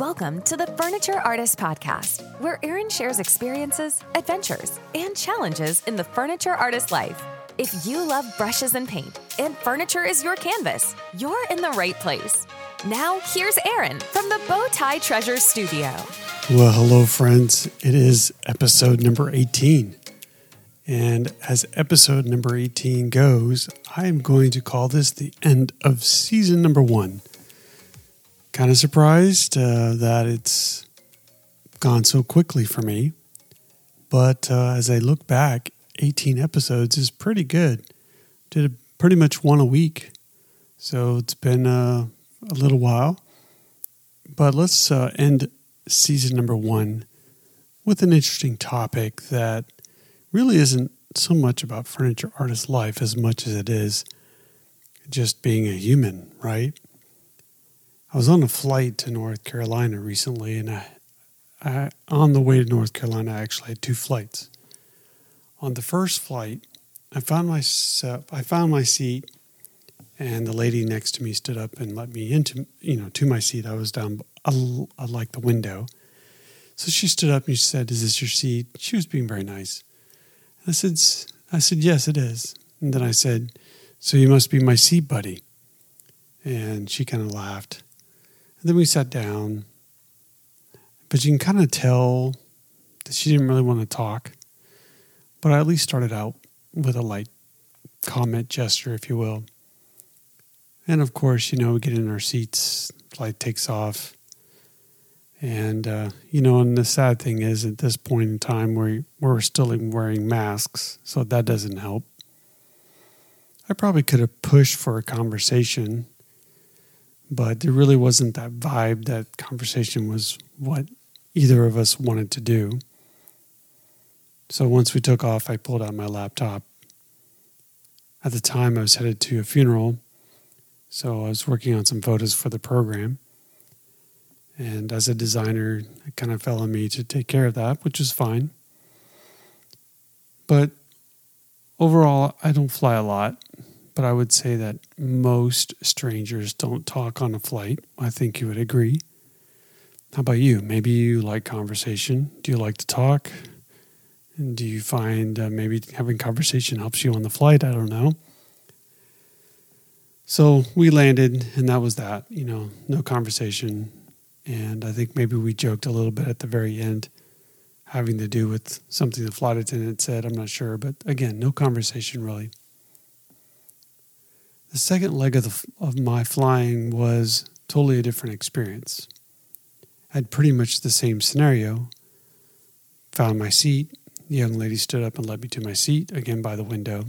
Welcome to the Furniture Artist Podcast, where Erin shares experiences, adventures, and challenges in the furniture artist life. If you love brushes and paint, and furniture is your canvas, you're in the right place. Now, here's Erin from the Bowtie Treasure Studio. Well, hello, friends. It is episode number 18. And as episode number 18 goes, I'm going to call this the end of season number one. Kind of surprised uh, that it's gone so quickly for me. But uh, as I look back, 18 episodes is pretty good. Did pretty much one a week. So it's been uh, a little while. But let's uh, end season number one with an interesting topic that really isn't so much about furniture artist life as much as it is just being a human, right? I was on a flight to North Carolina recently, and I, I, on the way to North Carolina, I actually had two flights. On the first flight, I found myself, I found my seat, and the lady next to me stood up and let me into, you know, to my seat. I was down, I like the window. So she stood up and she said, "Is this your seat?" She was being very nice. I said, "I said yes, it is." And then I said, "So you must be my seat buddy." And she kind of laughed. And then we sat down, but you can kind of tell that she didn't really want to talk. But I at least started out with a light comment gesture, if you will. And of course, you know, we get in our seats, flight takes off. And, uh, you know, and the sad thing is at this point in time, we, we're still wearing masks, so that doesn't help. I probably could have pushed for a conversation but there really wasn't that vibe. That conversation was what either of us wanted to do. So once we took off, I pulled out my laptop. At the time, I was headed to a funeral, so I was working on some photos for the program. And as a designer, it kind of fell on me to take care of that, which is fine. But overall, I don't fly a lot but I would say that most strangers don't talk on a flight. I think you would agree. How about you? Maybe you like conversation. Do you like to talk? And do you find uh, maybe having conversation helps you on the flight? I don't know. So we landed, and that was that. You know, no conversation. And I think maybe we joked a little bit at the very end, having to do with something the flight attendant said. I'm not sure. But again, no conversation really. The second leg of, the, of my flying was totally a different experience. I had pretty much the same scenario. Found my seat. The young lady stood up and led me to my seat, again by the window.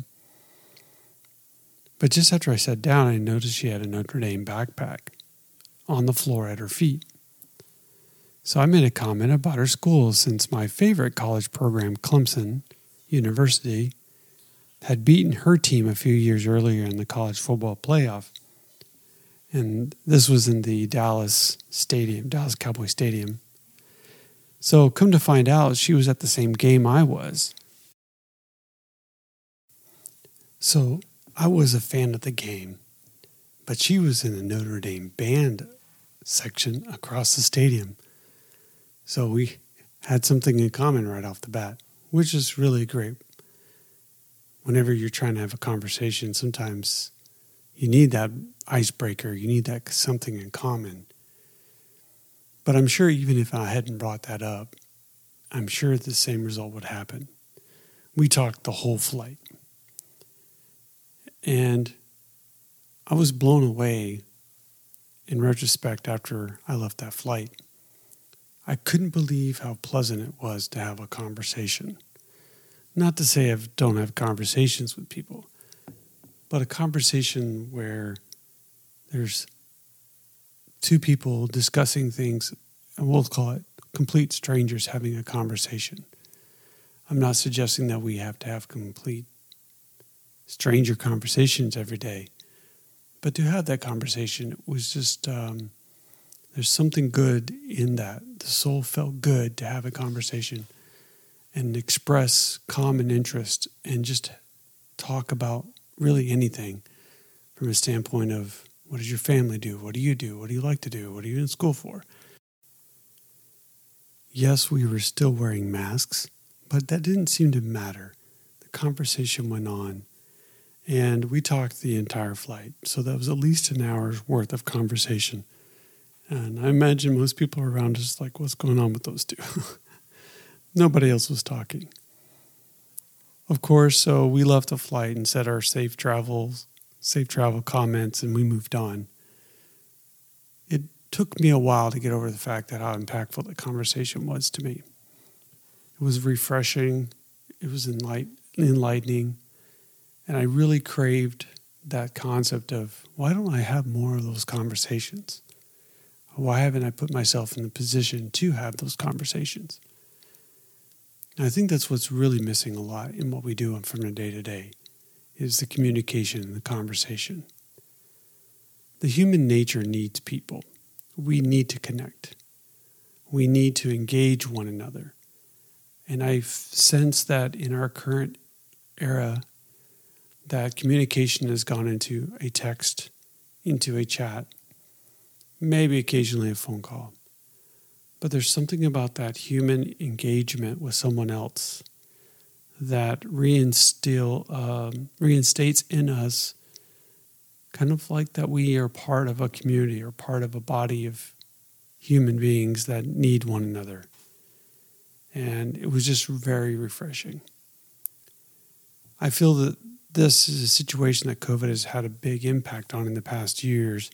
But just after I sat down, I noticed she had a Notre Dame backpack on the floor at her feet. So I made a comment about her school since my favorite college program, Clemson University, had beaten her team a few years earlier in the college football playoff. And this was in the Dallas Stadium, Dallas Cowboy Stadium. So, come to find out, she was at the same game I was. So, I was a fan of the game, but she was in the Notre Dame band section across the stadium. So, we had something in common right off the bat, which is really great whenever you're trying to have a conversation, sometimes you need that icebreaker, you need that something in common. But I'm sure even if I hadn't brought that up, I'm sure the same result would happen. We talked the whole flight. And I was blown away in retrospect after I left that flight. I couldn't believe how pleasant it was to have a conversation. Not to say I don't have conversations with people, but a conversation where there's two people discussing things, and we'll call it complete strangers having a conversation. I'm not suggesting that we have to have complete stranger conversations every day, but to have that conversation, it was just um, there's something good in that. The soul felt good to have a conversation and express common interest and just talk about really anything from a standpoint of what does your family do? What do you do? What do you like to do? What are you in school for? Yes, we were still wearing masks, but that didn't seem to matter. The conversation went on, and we talked the entire flight. So that was at least an hour's worth of conversation. And I imagine most people around us like, what's going on with those two? Nobody else was talking. Of course, so we left the flight and said our safe travels, safe travel comments, and we moved on. It took me a while to get over the fact that how impactful the conversation was to me. It was refreshing, it was enlightening, and I really craved that concept of why don't I have more of those conversations? Why haven't I put myself in the position to have those conversations? And I think that's what's really missing a lot in what we do from the day to day is the communication the conversation. The human nature needs people. We need to connect. We need to engage one another. And I sense that in our current era, that communication has gone into a text, into a chat, maybe occasionally a phone call. But there's something about that human engagement with someone else that reinstill, um, reinstates in us kind of like that we are part of a community or part of a body of human beings that need one another. And it was just very refreshing. I feel that this is a situation that COVID has had a big impact on in the past years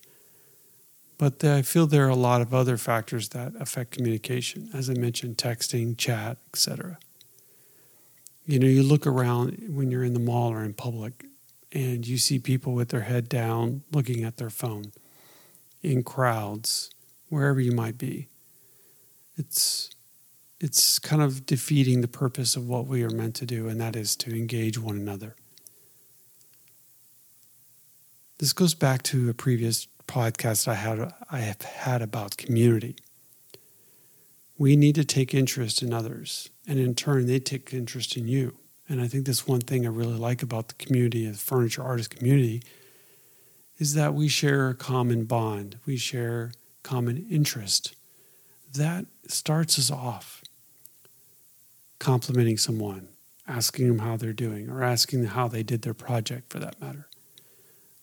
but I feel there are a lot of other factors that affect communication, as I mentioned, texting, chat, etc. You know, you look around when you're in the mall or in public and you see people with their head down looking at their phone in crowds, wherever you might be. It's it's kind of defeating the purpose of what we are meant to do, and that is to engage one another. This goes back to a previous podcast I had I have had about community. We need to take interest in others, and in turn, they take interest in you. And I think that's one thing I really like about the community, the furniture artist community, is that we share a common bond, we share common interest. That starts us off complimenting someone, asking them how they're doing, or asking them how they did their project for that matter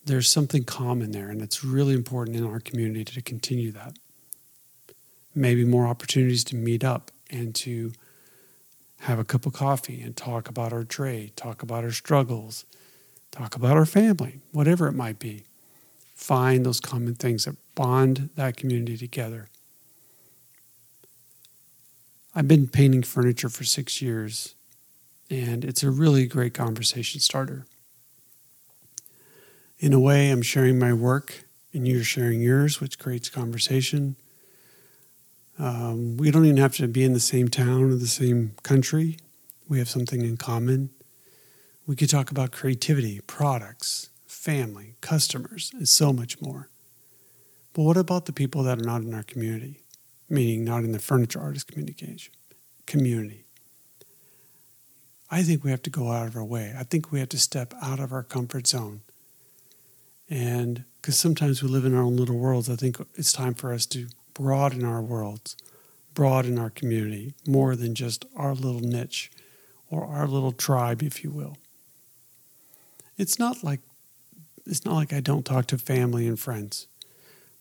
there's something common there, and it's really important in our community to continue that. Maybe more opportunities to meet up and to have a cup of coffee and talk about our trade, talk about our struggles, talk about our family, whatever it might be. Find those common things that bond that community together. I've been painting furniture for six years, and it's a really great conversation starter in a way, I'm sharing my work and you're sharing yours, which creates conversation. Um, we don't even have to be in the same town or the same country. We have something in common. We could talk about creativity, products, family, customers, and so much more. But what about the people that are not in our community, meaning not in the furniture artist communication community? I think we have to go out of our way. I think we have to step out of our comfort zone and because sometimes we live in our own little worlds, I think it's time for us to broaden our worlds, broaden our community more than just our little niche or our little tribe, if you will. It's not like it's not like I don't talk to family and friends,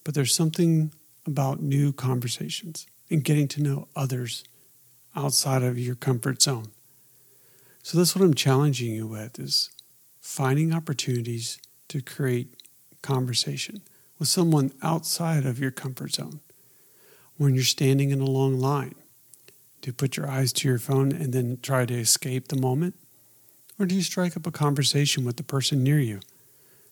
but there's something about new conversations and getting to know others outside of your comfort zone. So that's what I'm challenging you with is finding opportunities to create conversation with someone outside of your comfort zone. When you're standing in a long line, do you put your eyes to your phone and then try to escape the moment? Or do you strike up a conversation with the person near you?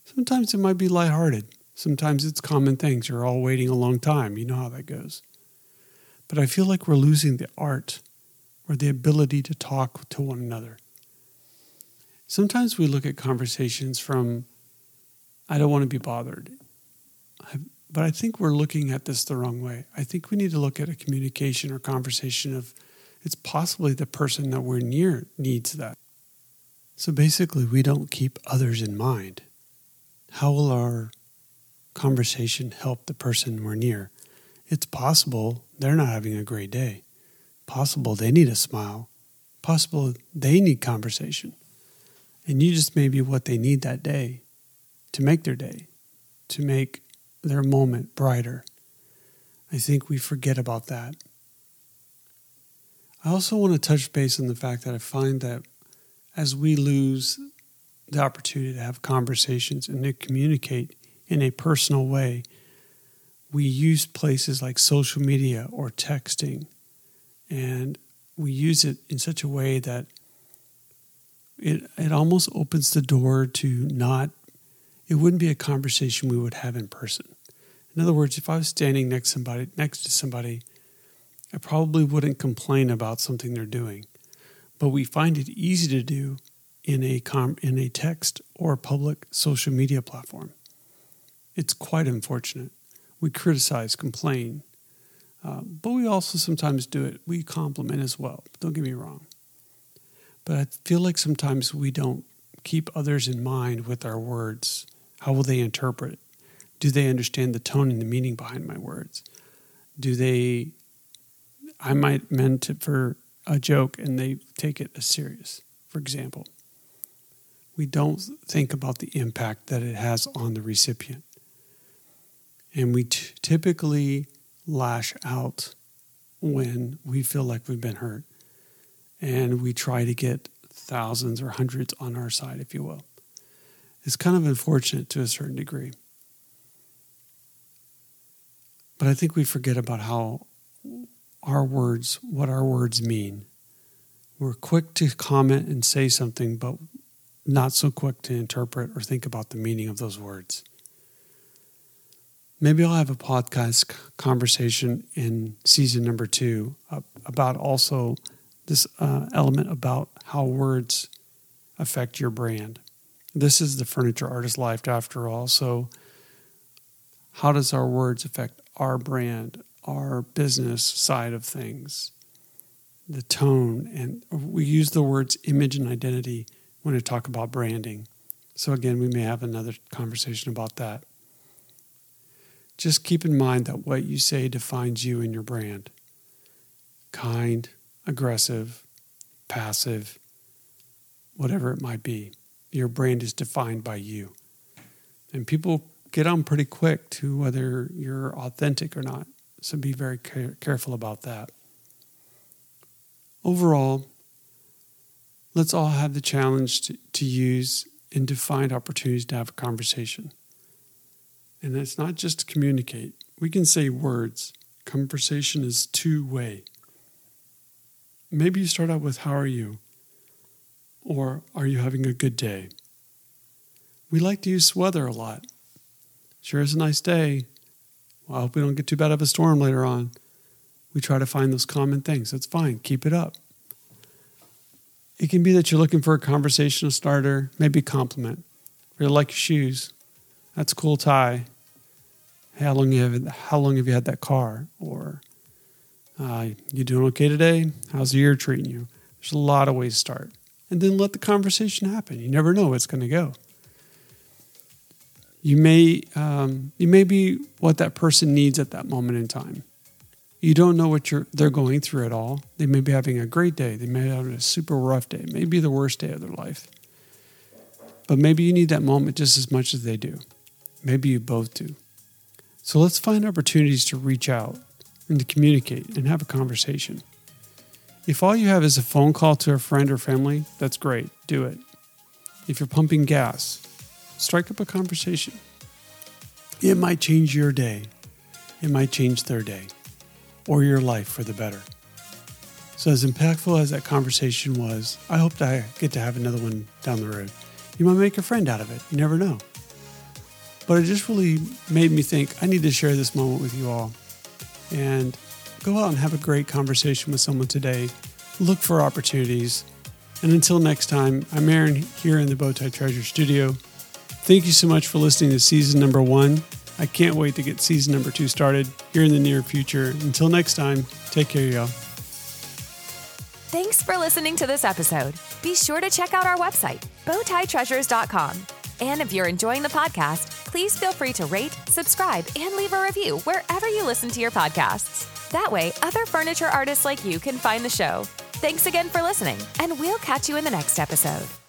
Sometimes it might be lighthearted. Sometimes it's common things. You're all waiting a long time. You know how that goes. But I feel like we're losing the art or the ability to talk to one another. Sometimes we look at conversations from I don't want to be bothered. But I think we're looking at this the wrong way. I think we need to look at a communication or conversation of it's possibly the person that we're near needs that. So basically, we don't keep others in mind. How will our conversation help the person we're near? It's possible they're not having a great day. possible they need a smile, possible they need conversation. And you just may be what they need that day to make their day, to make their moment brighter. I think we forget about that. I also want to touch base on the fact that I find that as we lose the opportunity to have conversations and to communicate in a personal way, we use places like social media or texting, and we use it in such a way that it, it almost opens the door to not, it wouldn't be a conversation we would have in person. In other words, if I was standing next somebody next to somebody, I probably wouldn't complain about something they're doing. But we find it easy to do in a com- in a text or public social media platform. It's quite unfortunate. We criticize, complain, uh, but we also sometimes do it. We compliment as well. Don't get me wrong. But I feel like sometimes we don't keep others in mind with our words. How will they interpret it? Do they understand the tone and the meaning behind my words? Do they, I might meant it for a joke and they take it as serious, for example. We don't think about the impact that it has on the recipient. And we t- typically lash out when we feel like we've been hurt. And we try to get thousands or hundreds on our side, if you will. It's kind of unfortunate to a certain degree. But I think we forget about how our words, what our words mean. We're quick to comment and say something, but not so quick to interpret or think about the meaning of those words. Maybe I'll have a podcast conversation in season number two about also this uh, element about how words affect your brand. This is the furniture artist life, after all. So, how does our words affect our brand, our business side of things, the tone? And we use the words image and identity when we talk about branding. So, again, we may have another conversation about that. Just keep in mind that what you say defines you and your brand kind, aggressive, passive, whatever it might be. Your brand is defined by you. And people get on pretty quick to whether you're authentic or not. So be very care- careful about that. Overall, let's all have the challenge to, to use and to find opportunities to have a conversation. And it's not just to communicate, we can say words. Conversation is two way. Maybe you start out with, How are you? Or Are you having a good day? We like to use weather a lot. Sure is a nice day. Well, I hope we don't get too bad of a storm later on. We try to find those common things. That's fine. Keep it up. It can be that you're looking for a conversational starter, maybe a compliment. Really like your shoes. That's a cool tie. Hey, how long you have how long have you had that car? Or uh, you doing okay today? How's the year treating you? There's a lot of ways to start, and then let the conversation happen. You never know where it's going to go. You may um, you may be what that person needs at that moment in time. You don't know what you're they're going through at all. They may be having a great day. They may have a super rough day. Maybe the worst day of their life. But maybe you need that moment just as much as they do. Maybe you both do. So let's find opportunities to reach out and to communicate and have a conversation. If all you have is a phone call to a friend or family, that's great. Do it. If you're pumping gas, strike up a conversation. It might change your day, it might change their day, or your life for the better. So, as impactful as that conversation was, I hope I get to have another one down the road. You might make a friend out of it. You never know. But it just really made me think I need to share this moment with you all. And go out and have a great conversation with someone today. Look for opportunities. And until next time, I'm Aaron here in the Bowtie Treasure Studio. Thank you so much for listening to season number one. I can't wait to get season number two started here in the near future. Until next time, take care, y'all. Thanks for listening to this episode. Be sure to check out our website, bowtietreasures.com. And if you're enjoying the podcast, please feel free to rate, subscribe, and leave a review wherever you listen to your podcasts. That way, other furniture artists like you can find the show. Thanks again for listening, and we'll catch you in the next episode.